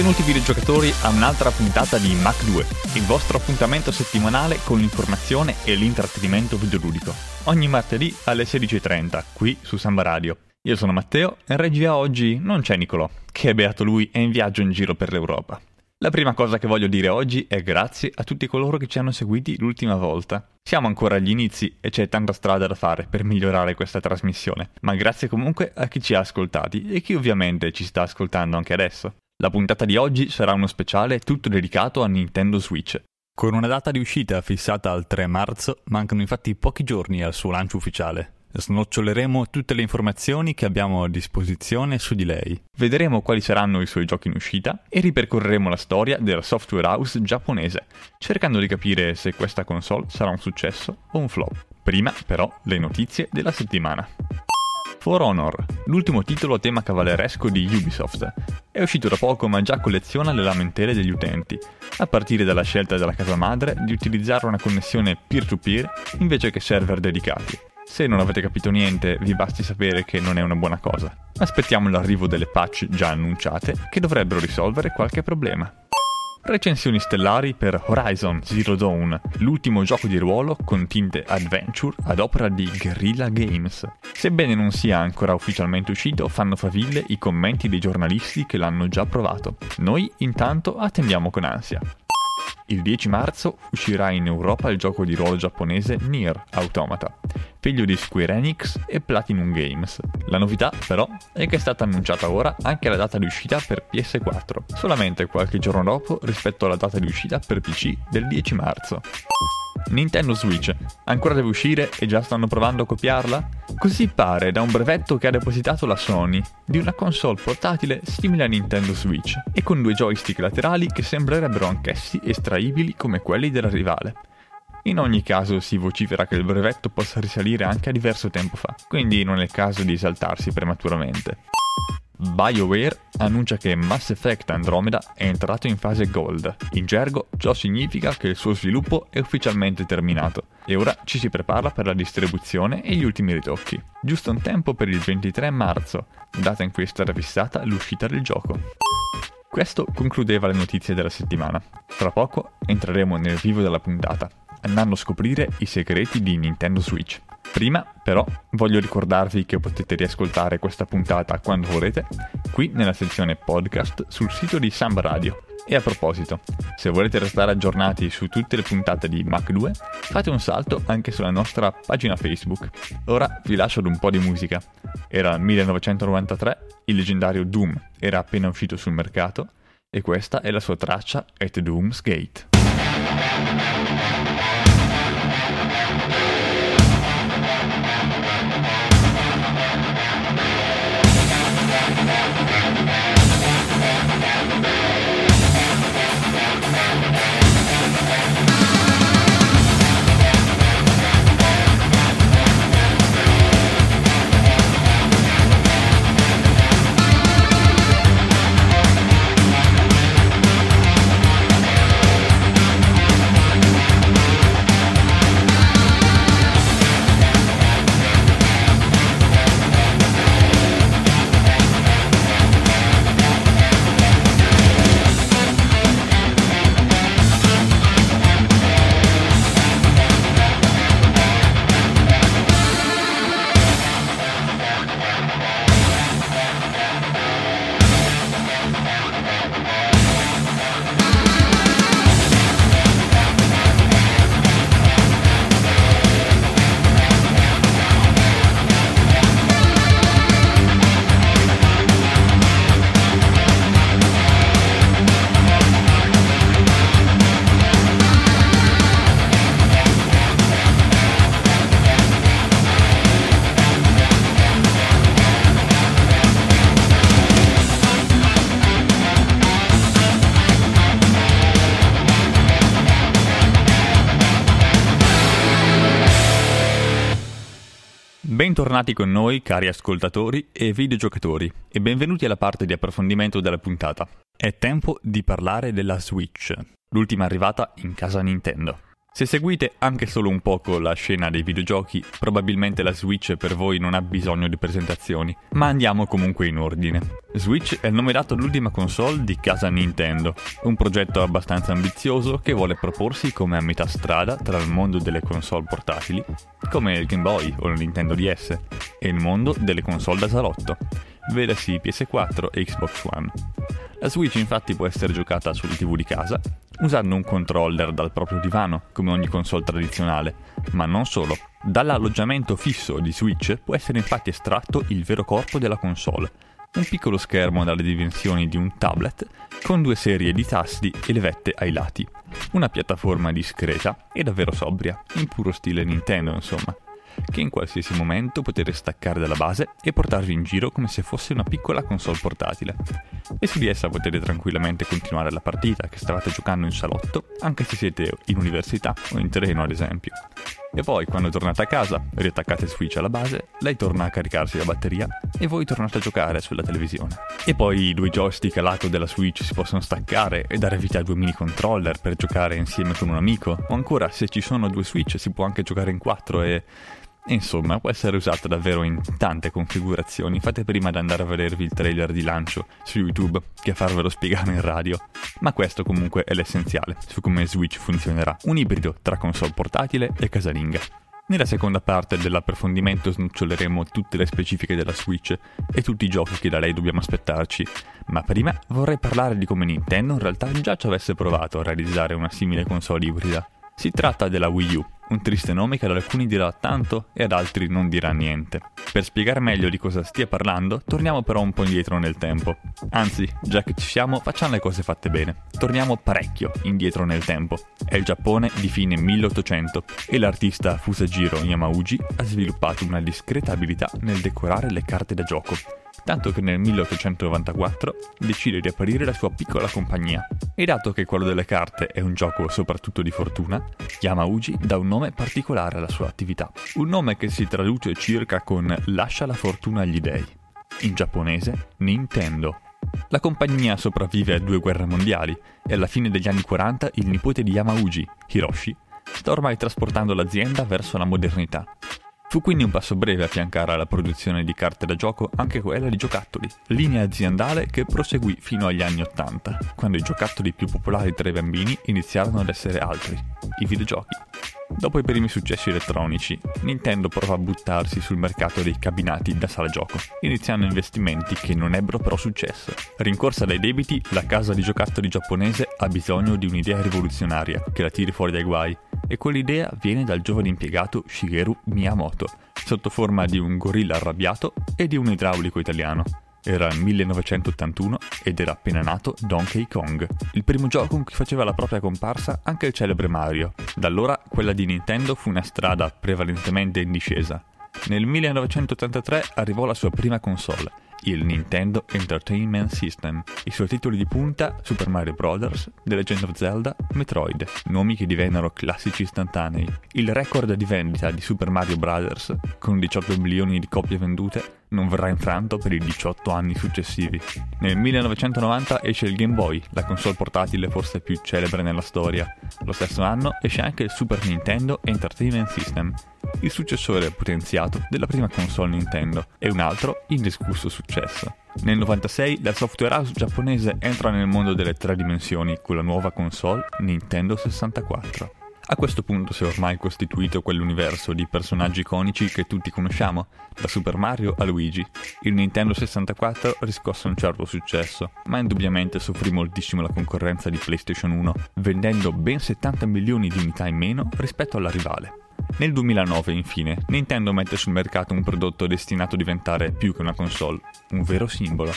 Benvenuti videogiocatori a un'altra puntata di Mac 2, il vostro appuntamento settimanale con l'informazione e l'intrattenimento videoludico. Ogni martedì alle 16.30, qui su Samba Radio. Io sono Matteo e in regia oggi non c'è Nicolò, che è beato lui è in viaggio in giro per l'Europa. La prima cosa che voglio dire oggi è grazie a tutti coloro che ci hanno seguiti l'ultima volta. Siamo ancora agli inizi e c'è tanta strada da fare per migliorare questa trasmissione, ma grazie comunque a chi ci ha ascoltati e chi ovviamente ci sta ascoltando anche adesso. La puntata di oggi sarà uno speciale tutto dedicato a Nintendo Switch. Con una data di uscita fissata al 3 marzo, mancano infatti pochi giorni al suo lancio ufficiale. Snoccioleremo tutte le informazioni che abbiamo a disposizione su di lei. Vedremo quali saranno i suoi giochi in uscita e ripercorreremo la storia della software house giapponese, cercando di capire se questa console sarà un successo o un flop. Prima, però, le notizie della settimana. For Honor, l'ultimo titolo a tema cavalleresco di Ubisoft. È uscito da poco ma già colleziona le lamentele degli utenti, a partire dalla scelta della casa madre di utilizzare una connessione peer-to-peer invece che server dedicati. Se non avete capito niente, vi basti sapere che non è una buona cosa. Aspettiamo l'arrivo delle patch già annunciate che dovrebbero risolvere qualche problema. Recensioni stellari per Horizon Zero Dawn, l'ultimo gioco di ruolo con tinte adventure ad opera di Guerrilla Games. Sebbene non sia ancora ufficialmente uscito, fanno faville i commenti dei giornalisti che l'hanno già provato. Noi intanto attendiamo con ansia. Il 10 marzo uscirà in Europa il gioco di ruolo giapponese Nier Automata, figlio di Square Enix e Platinum Games. La novità, però, è che è stata annunciata ora anche la data di uscita per PS4, solamente qualche giorno dopo rispetto alla data di uscita per PC del 10 marzo. Nintendo Switch ancora deve uscire e già stanno provando a copiarla? Così pare da un brevetto che ha depositato la Sony di una console portatile simile a Nintendo Switch e con due joystick laterali che sembrerebbero anch'essi estraibili come quelli della rivale. In ogni caso si vocifera che il brevetto possa risalire anche a diverso tempo fa, quindi non è il caso di esaltarsi prematuramente. BioWare annuncia che Mass Effect Andromeda è entrato in fase Gold. In gergo ciò significa che il suo sviluppo è ufficialmente terminato e ora ci si prepara per la distribuzione e gli ultimi ritocchi. Giusto un tempo per il 23 marzo, data in cui è stata fissata l'uscita del gioco. Questo concludeva le notizie della settimana. Tra poco entreremo nel vivo della puntata, andando a scoprire i segreti di Nintendo Switch. Prima, però, voglio ricordarvi che potete riascoltare questa puntata quando volete, qui nella sezione podcast sul sito di Samba Radio. E a proposito, se volete restare aggiornati su tutte le puntate di Mac 2, fate un salto anche sulla nostra pagina Facebook. Ora vi lascio ad un po' di musica. Era il 1993, il leggendario Doom era appena uscito sul mercato, e questa è la sua traccia At Doom's Gate. Bentornati con noi, cari ascoltatori e videogiocatori, e benvenuti alla parte di approfondimento della puntata. È tempo di parlare della Switch, l'ultima arrivata in casa Nintendo. Se seguite anche solo un poco la scena dei videogiochi, probabilmente la Switch per voi non ha bisogno di presentazioni, ma andiamo comunque in ordine. Switch è il nome dato all'ultima console di casa Nintendo, un progetto abbastanza ambizioso che vuole proporsi come a metà strada tra il mondo delle console portatili, come il Game Boy o il Nintendo DS, e il mondo delle console da salotto, vedasi PS4 e Xbox One. La Switch infatti può essere giocata sul TV di casa, usando un controller dal proprio divano, come ogni console tradizionale, ma non solo. Dall'alloggiamento fisso di Switch può essere infatti estratto il vero corpo della console, un piccolo schermo dalle dimensioni di un tablet con due serie di tasti e levette ai lati, una piattaforma discreta e davvero sobria, in puro stile Nintendo insomma che in qualsiasi momento potete staccare dalla base e portarvi in giro come se fosse una piccola console portatile. E su di essa potete tranquillamente continuare la partita che stavate giocando in salotto, anche se siete in università o in treno ad esempio. E poi, quando tornate a casa, riattaccate Switch alla base, lei torna a caricarsi la batteria e voi tornate a giocare sulla televisione. E poi i due joystick a lato della Switch si possono staccare e dare vita a due mini controller per giocare insieme con un amico. O ancora, se ci sono due Switch, si può anche giocare in quattro e Insomma, può essere usata davvero in tante configurazioni. Fate prima di andare a vedervi il trailer di lancio su YouTube che a farvelo spiegare in radio. Ma questo comunque è l'essenziale su come Switch funzionerà. Un ibrido tra console portatile e casalinga. Nella seconda parte dell'approfondimento snoccioleremo tutte le specifiche della Switch e tutti i giochi che da lei dobbiamo aspettarci, ma prima vorrei parlare di come Nintendo in realtà già ci avesse provato a realizzare una simile console ibrida. Si tratta della Wii U, un triste nome che ad alcuni dirà tanto e ad altri non dirà niente. Per spiegare meglio di cosa stia parlando, torniamo però un po' indietro nel tempo. Anzi, già che ci siamo, facciamo le cose fatte bene. Torniamo parecchio indietro nel tempo. È il Giappone di fine 1800 e l'artista Fusajiro Yamauchi ha sviluppato una discreta abilità nel decorare le carte da gioco tanto che nel 1894 decide di aprire la sua piccola compagnia. E dato che quello delle carte è un gioco soprattutto di fortuna, Yamauchi dà un nome particolare alla sua attività, un nome che si traduce circa con lascia la fortuna agli dei. In giapponese, Nintendo. La compagnia sopravvive a due guerre mondiali e alla fine degli anni 40 il nipote di Yamauchi, Hiroshi, sta ormai trasportando l'azienda verso la modernità Fu quindi un passo breve affiancare alla produzione di carte da gioco anche quella di giocattoli, linea aziendale che proseguì fino agli anni Ottanta, quando i giocattoli più popolari tra i bambini iniziarono ad essere altri, i videogiochi. Dopo i primi successi elettronici, Nintendo provò a buttarsi sul mercato dei cabinati da sala gioco, iniziando investimenti che non ebbero però successo. Rincorsa dai debiti, la casa di giocattoli giapponese ha bisogno di un'idea rivoluzionaria che la tiri fuori dai guai e quell'idea viene dal giovane impiegato Shigeru Miyamoto, sotto forma di un gorilla arrabbiato e di un idraulico italiano. Era il 1981 ed era appena nato Donkey Kong, il primo gioco in cui faceva la propria comparsa anche il celebre Mario. Da allora quella di Nintendo fu una strada prevalentemente in discesa. Nel 1983 arrivò la sua prima console, il Nintendo Entertainment System. I suoi titoli di punta Super Mario Bros., The Legend of Zelda, Metroid, nomi che divennero classici istantanei. Il record di vendita di Super Mario Bros., con 18 milioni di copie vendute, non verrà infranto per i 18 anni successivi. Nel 1990 esce il Game Boy, la console portatile forse più celebre nella storia. Lo stesso anno esce anche il Super Nintendo Entertainment System, il successore potenziato della prima console Nintendo e un altro indiscusso successo. Nel 96 la software house giapponese entra nel mondo delle tre dimensioni con la nuova console Nintendo 64. A questo punto si è ormai costituito quell'universo di personaggi iconici che tutti conosciamo, da Super Mario a Luigi. Il Nintendo 64 riscosse un certo successo, ma indubbiamente soffrì moltissimo la concorrenza di PlayStation 1, vendendo ben 70 milioni di unità in meno rispetto alla rivale. Nel 2009, infine, Nintendo mette sul mercato un prodotto destinato a diventare più che una console, un vero simbolo.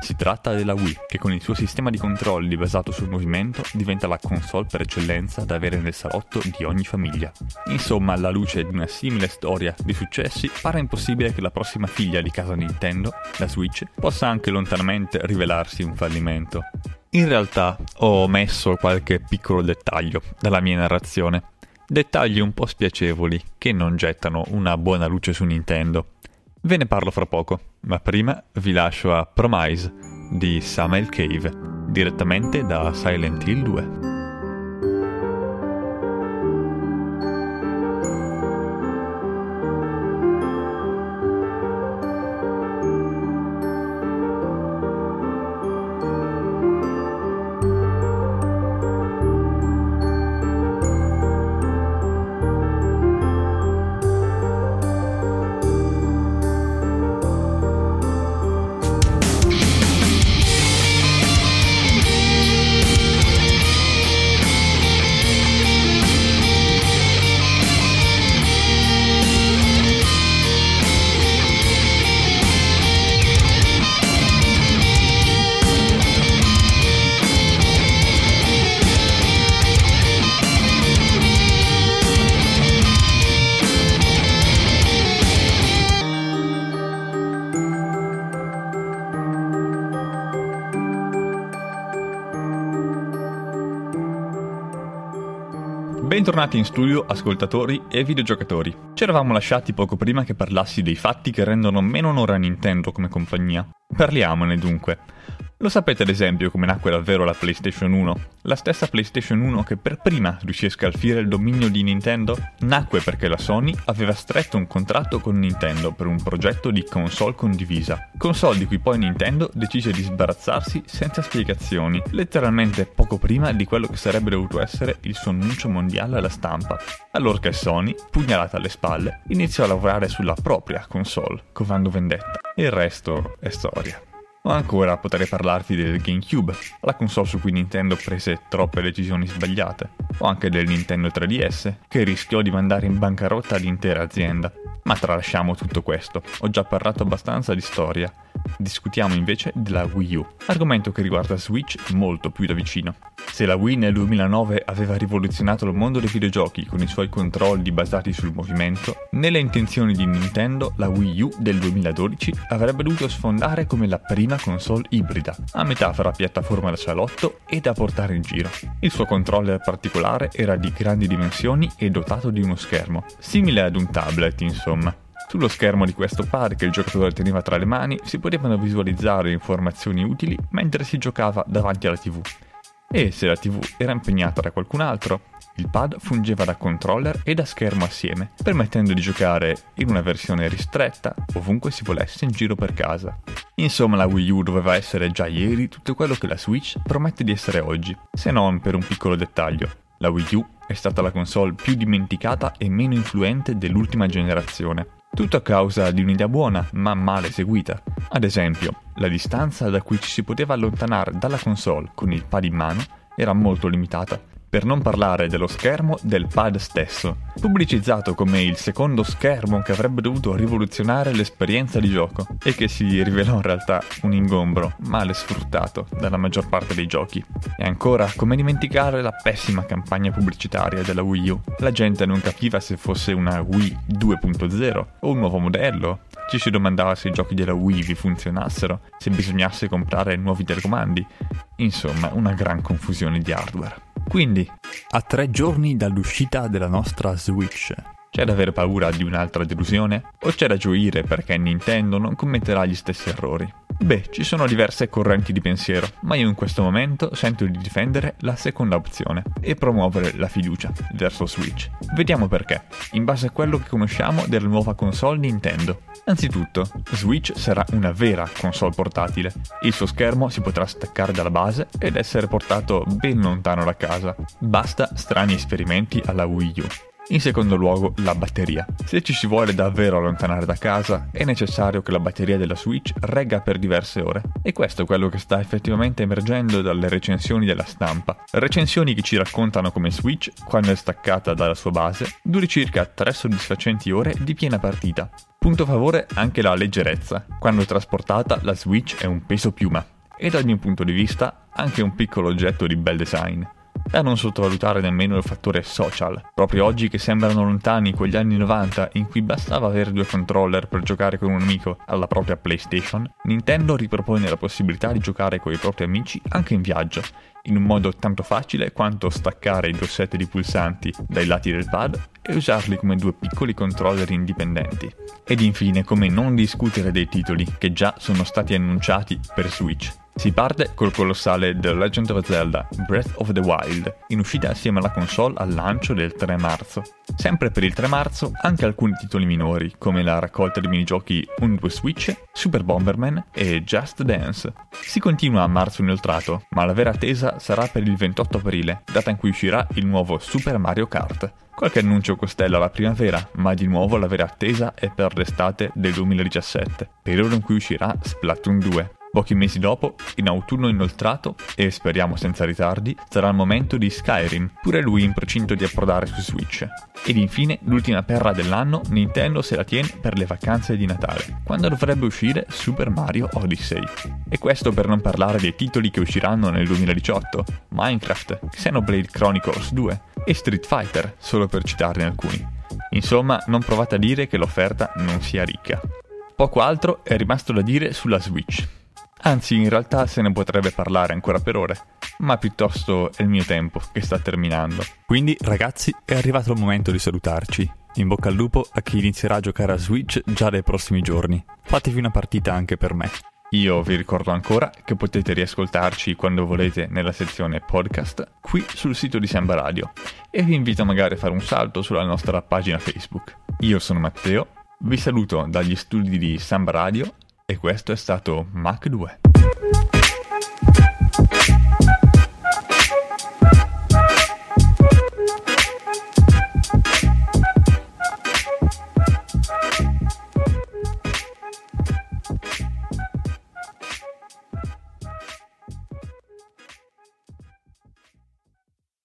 Si tratta della Wii, che con il suo sistema di controlli basato sul movimento diventa la console per eccellenza da avere nel salotto di ogni famiglia. Insomma, alla luce di una simile storia di successi, pare impossibile che la prossima figlia di casa Nintendo, la Switch, possa anche lontanamente rivelarsi un fallimento. In realtà ho omesso qualche piccolo dettaglio dalla mia narrazione Dettagli un po' spiacevoli che non gettano una buona luce su Nintendo. Ve ne parlo fra poco, ma prima vi lascio a Promise di Samuel Cave, direttamente da Silent Hill 2. Bentornati in studio ascoltatori e videogiocatori. Ci eravamo lasciati poco prima che parlassi dei fatti che rendono meno onore a Nintendo come compagnia. Parliamone dunque. Lo sapete ad esempio come nacque davvero la PlayStation 1? La stessa PlayStation 1 che per prima riuscì a scalfire il dominio di Nintendo? Nacque perché la Sony aveva stretto un contratto con Nintendo per un progetto di console condivisa. Console di cui poi Nintendo decise di sbarazzarsi senza spiegazioni, letteralmente poco prima di quello che sarebbe dovuto essere il suo annuncio mondiale alla stampa. Allora che Sony, pugnalata alle spalle, iniziò a lavorare sulla propria console, covando vendetta. Il resto è storia. O ancora potrei parlarvi del GameCube, la console su cui Nintendo prese troppe decisioni sbagliate, o anche del Nintendo 3DS, che rischiò di mandare in bancarotta l'intera azienda. Ma tralasciamo tutto questo, ho già parlato abbastanza di storia. Discutiamo invece della Wii U, argomento che riguarda Switch molto più da vicino. Se la Wii nel 2009 aveva rivoluzionato il mondo dei videogiochi con i suoi controlli basati sul movimento, nelle intenzioni di Nintendo la Wii U del 2012 avrebbe dovuto sfondare come la prima console ibrida, a metà fra piattaforma da salotto e da portare in giro. Il suo controller particolare era di grandi dimensioni e dotato di uno schermo, simile ad un tablet insomma. Sullo schermo di questo pad che il giocatore teneva tra le mani si potevano visualizzare informazioni utili mentre si giocava davanti alla TV. E se la TV era impegnata da qualcun altro, il pad fungeva da controller e da schermo assieme, permettendo di giocare in una versione ristretta ovunque si volesse in giro per casa. Insomma, la Wii U doveva essere già ieri tutto quello che la Switch promette di essere oggi, se non per un piccolo dettaglio. La Wii U è stata la console più dimenticata e meno influente dell'ultima generazione. Tutto a causa di un'idea buona, ma male eseguita. Ad esempio, la distanza da cui ci si poteva allontanare dalla console con il pad in mano era molto limitata per non parlare dello schermo del pad stesso, pubblicizzato come il secondo schermo che avrebbe dovuto rivoluzionare l'esperienza di gioco e che si rivelò in realtà un ingombro male sfruttato dalla maggior parte dei giochi. E ancora, come dimenticare la pessima campagna pubblicitaria della Wii U? La gente non capiva se fosse una Wii 2.0 o un nuovo modello, ci si domandava se i giochi della Wii vi funzionassero, se bisognasse comprare nuovi telecomandi. Insomma, una gran confusione di hardware. Quindi, a tre giorni dall'uscita della nostra Switch, c'è da avere paura di un'altra delusione? O c'è da gioire perché Nintendo non commetterà gli stessi errori? Beh, ci sono diverse correnti di pensiero, ma io in questo momento sento di difendere la seconda opzione e promuovere la fiducia verso Switch. Vediamo perché, in base a quello che conosciamo della nuova console Nintendo. Anzitutto, Switch sarà una vera console portatile. Il suo schermo si potrà staccare dalla base ed essere portato ben lontano da casa. Basta strani esperimenti alla Wii U. In secondo luogo, la batteria. Se ci si vuole davvero allontanare da casa, è necessario che la batteria della Switch regga per diverse ore. E questo è quello che sta effettivamente emergendo dalle recensioni della stampa. Recensioni che ci raccontano come Switch, quando è staccata dalla sua base, duri circa 3 soddisfacenti ore di piena partita. Punto favore anche la leggerezza. Quando trasportata, la Switch è un peso piuma. E da ogni punto di vista, anche un piccolo oggetto di bel design. Da non sottovalutare nemmeno il fattore social. Proprio oggi che sembrano lontani quegli anni 90 in cui bastava avere due controller per giocare con un amico alla propria PlayStation, Nintendo ripropone la possibilità di giocare con i propri amici anche in viaggio, in un modo tanto facile quanto staccare i due set di pulsanti dai lati del pad e usarli come due piccoli controller indipendenti. Ed infine come non discutere dei titoli che già sono stati annunciati per Switch. Si parte col colossale The Legend of Zelda Breath of the Wild, in uscita assieme alla console al lancio del 3 marzo. Sempre per il 3 marzo anche alcuni titoli minori, come la raccolta di minigiochi 1-2 Switch, Super Bomberman e Just Dance. Si continua a marzo inoltrato, ma la vera attesa sarà per il 28 aprile, data in cui uscirà il nuovo Super Mario Kart. Qualche annuncio costella la primavera, ma di nuovo la vera attesa è per l'estate del 2017, periodo in cui uscirà Splatoon 2. Pochi mesi dopo, in autunno inoltrato, e speriamo senza ritardi, sarà il momento di Skyrim, pure lui in procinto di approdare su Switch. Ed infine, l'ultima perra dell'anno, Nintendo se la tiene per le vacanze di Natale, quando dovrebbe uscire Super Mario Odyssey. E questo per non parlare dei titoli che usciranno nel 2018, Minecraft, Xenoblade Chronicles 2 e Street Fighter, solo per citarne alcuni. Insomma, non provate a dire che l'offerta non sia ricca. Poco altro è rimasto da dire sulla Switch. Anzi, in realtà se ne potrebbe parlare ancora per ore, ma piuttosto è il mio tempo che sta terminando. Quindi, ragazzi, è arrivato il momento di salutarci. In bocca al lupo a chi inizierà a giocare a Switch già dai prossimi giorni. Fatevi una partita anche per me. Io vi ricordo ancora che potete riascoltarci quando volete nella sezione podcast qui sul sito di Samba Radio e vi invito magari a fare un salto sulla nostra pagina Facebook. Io sono Matteo, vi saluto dagli studi di Samba Radio e questo è stato Mac 2.